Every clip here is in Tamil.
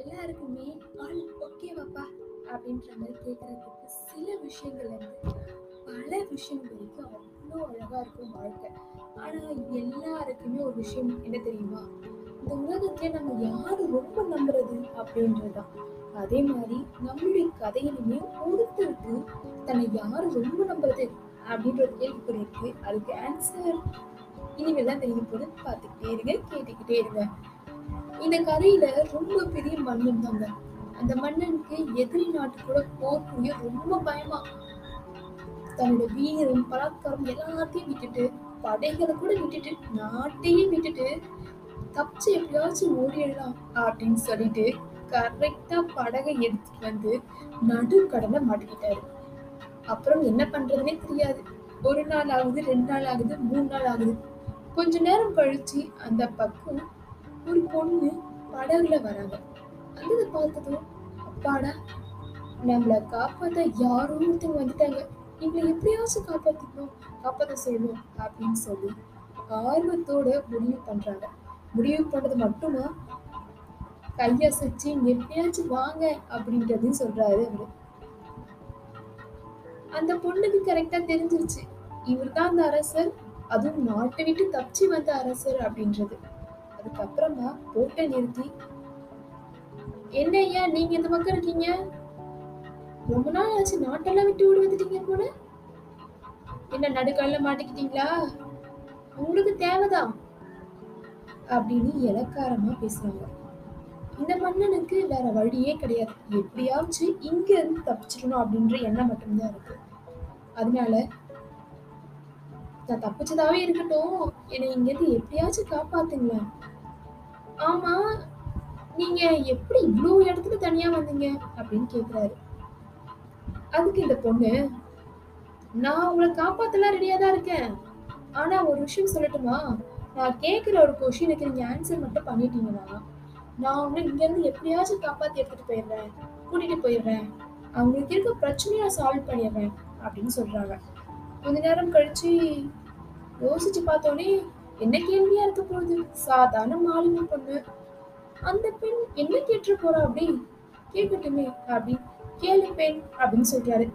எல்லாருக்குமே ஆல் ஓகேவாப்பா அப்படின்ற மாதிரி கேட்குறதுக்கு சில விஷயங்கள்ல இருந்து பல விஷயங்கள் வரைக்கும் அவ்வளோ அழகா இருக்கும் வாழ்க்கை. ஆனா எல்லாருக்குமே ஒரு விஷயம் என்ன தெரியுமா? இந்த உலகத்துல நம்ம யாரு ரொம்ப நம்புறது அப்படின்றதுதான். அதே மாதிரி நம்மளுடைய கதையிலுமே ஒருத்தருக்கு தன்னை யாரு ரொம்ப நம்புறது அப்படின்ற ஒரு கேள்விக்குறி இருக்கு. அதுக்கு ஆன்சர் இனிமேல் தான் தெரியும் போது பார்த்துக்கிட்டே இருங்க கேட்டுக்கிட்டே இருங்க. இந்த கதையில ரொம்ப பெரிய மன்னன் தாங்க. அந்த மன்னனுக்கு எதிரி நாட்டு கூட போர் புரிய ரொம்ப பயமா. தன்னோட வீரம் பலாத்காரம் எல்லாத்தையும் விட்டுட்டு படைகளை கூட விட்டுட்டு நாட்டையே விட்டுட்டு தப்பிச்சு எப்படியாச்சும் ஓடிடலாம் அப்படின்னு சொல்லிட்டு கரெக்டா படகை எடுத்துட்டு வந்து நடுக்கடலை மாட்டிக்கிட்டாரு. அப்புறம் என்ன பண்றதுனே தெரியாது. ஒரு நாள் ஆகுது ரெண்டு நாள் ஆகுது மூணு நாள் ஆகுது. கொஞ்ச நேரம் கழிச்சு அந்த பக்கம் ஒரு பொண்ணு படகுல வராங்க. அந்த பார்த்ததும் அப்பாடா நம்மள காப்பாத்த யாரோ ஒருத்தங்க வந்துட்டாங்க. இவங்களை எப்படியாச்சும் காப்பாத்திக்கணும் காப்பாற்ற செய்யணும் அப்படின்னு சொல்லி ஆர்வத்தோட முடிவு பண்றாங்க. முடிவு பண்றது மட்டுமா? கையசைச்சு எப்படியாச்சும் வாங்க அப்படின்றதையும் சொல்றாரு அவரு அந்த பொண்ணுக்கு கரெக்டா தெரிஞ்சிருச்சு. இவர் தான் அந்த அரசர். அதுவும் நாட்டை விட்டு தப்பிச்சு வந்த அரசர் அப்படின்றது. அதுக்கப்புறமா போட்டை நிறுத்தி என்ன ஐயா நீங்க இந்த பக்கம் இருக்கீங்க? ரொம்ப நாள் ஆச்சு நாட்டெல்லாம் விட்டு ஓடி வந்துட்டீங்க போல. என்ன நடுக்கால மாட்டிக்கிட்டீங்களா? உங்களுக்கு தேவைதான் அப்படின்னு இலக்காரமா பேசுறாங்க. இந்த மன்னனுக்கு வேற வழியே கிடையாது. எப்படியாச்சும் இங்க இருந்து தப்பிச்சிடணும் அப்படின்ற எண்ணம் மட்டும்தான் இருக்கு. அதனால நான் தப்பிச்சதாவே இருக்கட்டும். என்னை இங்க இருந்து எப்படியாச்சும் காப்பாத்துங்களேன். ஆமா நீங்க எப்படி இவ்வளோ இடத்துக்கு தனியா வந்தீங்க? அப்படின்னு கேக்குறாரு. அதுக்கு இந்த பொண்ணு நான் உங்களை காப்பாத்தலாம் ரெடியா தான் இருக்கேன். ஆனா ஒரு விஷயம் சொல்லட்டுமா? நான் கேக்குற ஒரு கொஷினுக்கு நீங்க ஆன்சர் மட்டும் பண்ணிட்டீங்கன்னா நான் உங்களை இங்க இருந்து எப்படியாச்சும் காப்பாத்தி எடுத்துட்டு போயிடுறேன். கூட்டிட்டு போயிடுறேன். அவங்களுக்கு இருக்க பிரச்சனையை சால்வ் பண்ணிடுறேன். அப்படின்னு சொல்றாங்க. கொஞ்ச நேரம் கழிச்சு யோசிச்சு பார்த்தோன்னே என்ன கேள்வியா இருக்க போகுது? சாதாரண மாலுமி பொண்ணு. அந்த பெண் என்ன கேட்டு போறா அப்படி? கேட்கட்டுமே அப்படி கேளு பெண் அப்படின்னு சொல்றாரு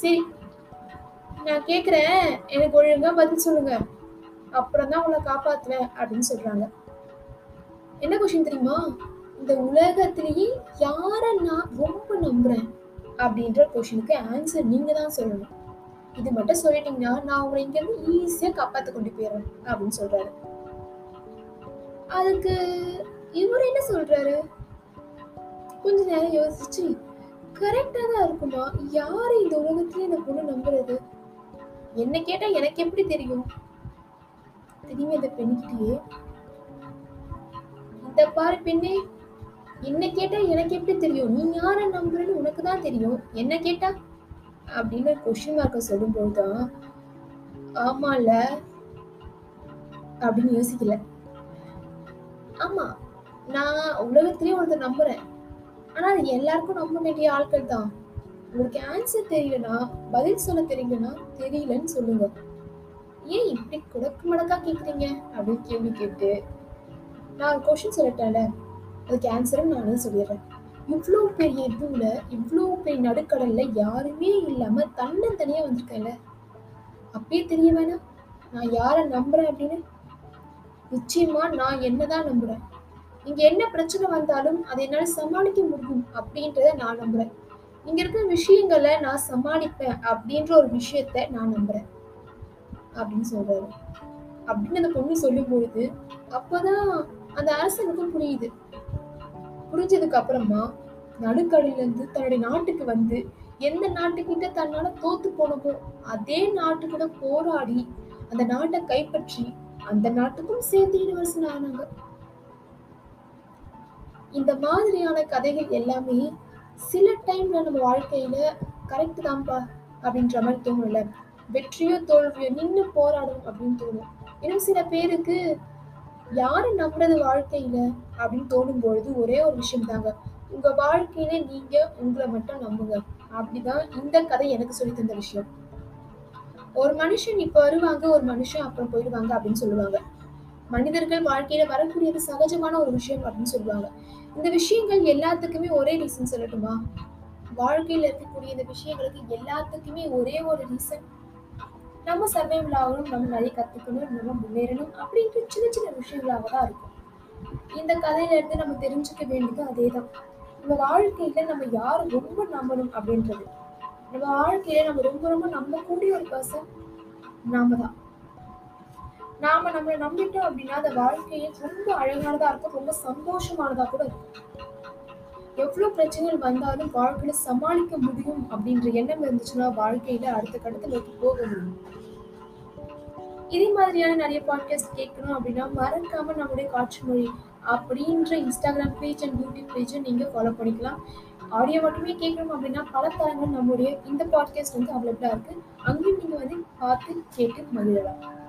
சரி நான் கேக்குறேன். எனக்கு ஒழுங்கா பதில் சொல்லுங்க. அப்புறம் தான் உங்களை காப்பாத்துவேன் அப்படின்னு சொல்றாங்க. என்ன கொஸ்டின் தெரியுமா? இந்த உலகத்திலேயே யார நான் ரொம்ப நம்புறேன்? அப்படின்ற கொஷனுக்கு ஆன்சர் நீங்க தான் சொல்லணும். இது மட்டும் சொல்லிட்டீங்கன்னா நான் உங்களை இங்கேருந்து ஈஸியாக ஈஸியா கொண்டு போயிடுறேன் அப்படின்னு சொல்கிறாரு அதுக்கு இவர் என்ன சொல்கிறாரு கொஞ்ச நேரம் யோசிச்சு கரெக்டாக தான் இருக்குமா? யார் இந்த உலகத்திலே இந்த பொண்ணு நம்புறது? என்ன கேட்டால் எனக்கு எப்படி தெரியும்? திரும்பி அந்த பெண்கிட்டயே? இந்த பாரு பெண்ணே என்ன கேட்டா எனக்கு எப்படி தெரியும்? நீ யார நம்புறன்னு உனக்கு தான் தெரியும். என்ன கேட்டா அப்படின்னு கொஷின் மார்க்கை சொல்லும்போது தான் ஆமால அப்படின்னு யோசிக்கல. ஆமா நான் உலகத்திலேயே ஒருத்தர் நம்புறேன். ஆனா அது எல்லாருக்கும் நம்ப வேண்டிய ஆட்கள் தான். உங்களுக்கு ஆன்சர் தெரியலனா பதில் சொல்ல தெரியலனா தெரியலன்னு சொல்லுங்க. ஏன் இப்படி குடக்கு மடக்கா கேக்குறீங்க? அப்படின்னு கேள்வி கேட்டு நான் ஒரு கொஸ்டின் அதுக்கு ஆன்சரும் நானே சொல்லிடுறேன். இவ்வளோ பெரிய இதுல இவ்வளோ பெரிய நடுக்கடல்ல யாருமே இல்லாம தன்னந்தனியா வந்திருக்கேன்ல அப்பயே தெரிய வேணாம். நான் யாரை நம்புறேன் அப்படின்னு? நிச்சயமா நான் என்னதான் நம்புறேன். இங்க என்ன பிரச்சனை வந்தாலும் அதை என்னால சமாளிக்க முடியும் அப்படின்றத நான் நம்புறேன். இங்க இருக்கிற விஷயங்களை நான் சமாளிப்பேன் அப்படின்ற ஒரு விஷயத்த நான் நம்புறேன். அப்படின்னு சொல்றாரு. அப்படின்னு அந்த பொண்ணு சொல்லும் பொழுது அப்பதான் அந்த அரசனுக்கும் புரியுது. புரிஞ்சதுக்கு அப்புறமா நடுக்கடலேருந்து தன்னுடைய நாட்டுக்கு வந்து எந்த நாட்டுக்கிட்ட தன்னால தோத்து போனமோ அதே நாட்டு கூட போராடி அந்த நாட்டை கைப்பற்றி அந்த நாட்டுக்கும் சேர்த்து இளவரசன் ஆனாங்க இந்த மாதிரியான கதைகள் எல்லாமே சில டைம்ல நம்ம வாழ்க்கையில கரெக்ட் தான்ப்பா அப்படின்ற மாதிரி தோணும்ல. வெற்றியோ தோல்வியோ நின்று போராடும் அப்படின்னு தோணும். இன்னும் சில பேருக்கு யாரு நம்புறது வாழ்க்கையில அப்படின்னு தோணும் பொழுது ஒரே ஒரு விஷயம் தாங்க. உங்க வாழ்க்கையில நீங்க உங்களை மட்டும் நம்புங்க. அப்படிதான் இந்த கதை எனக்கு சொல்லி தந்த விஷயம். ஒரு மனுஷன் இப்ப வருவாங்க ஒரு மனுஷன் அப்புறம் போயிடுவாங்க அப்படின்னு சொல்லுவாங்க. மனிதர்கள் வாழ்க்கையில வரக்கூடியது சகஜமான ஒரு விஷயம் அப்படின்னு சொல்லுவாங்க. இந்த விஷயங்கள் எல்லாத்துக்குமே ஒரே ரீசன் சொல்லட்டுமா? வாழ்க்கையில இருக்கக்கூடிய இந்த விஷயங்களுக்கு எல்லாத்துக்குமே ஒரே ஒரு ரீசன் நம்ம சர்வைவல் ஆகணும் நம்ம நிறைய கற்றுக்கணும் நம்ம முன்னேறணும் அப்படின்ற சின்ன சின்ன விஷயங்களாக தான் இருக்கும். இந்த கதையிலேருந்து நம்ம தெரிஞ்சுக்க வேண்டியது அதே தான் நம்ம வாழ்க்கையில் நம்ம யாரை ரொம்ப நம்பணும் அப்படின்றது. நம்ம வாழ்க்கையில நம்ம ரொம்ப ரொம்ப நம்பக்கூடிய ஒரு பர்சன் நாம தான். நாம நம்மளை நம்பிட்டோம் அப்படின்னா அந்த வாழ்க்கையே ரொம்ப அழகானதா இருக்கும் ரொம்ப சந்தோஷமானதா கூட இருக்கும். எவ்வளவு பிரச்சனைகள் வந்தாலும் வாழ்க்கையில சமாளிக்க முடியும் அப்படின்ற எண்ணம் இருந்துச்சுன்னா வாழ்க்கையில அடுத்த கட்டத்தை நோக்கி போக முடியும். இதே மாதிரியான நிறைய பாட்காஸ்ட் கேட்கணும் அப்படின்னா மறக்காம நம்முடைய காட்சி மொழி அப்படின்ற இன்ஸ்டாகிராம் பேஜ் அண்ட் யூடியூப் பேஜை நீங்க ஃபாலோ பண்ணிக்கலாம். ஆடியோ மட்டுமே கேட்கணும் அப்படின்னா பல தரங்கள் நம்முடைய இந்த பாட்காஸ்ட் வந்து அவைலபிளா இருக்கு. அங்கேயும் நீங்க வந்து பார்த்து கேட்டு மகிழலாம்.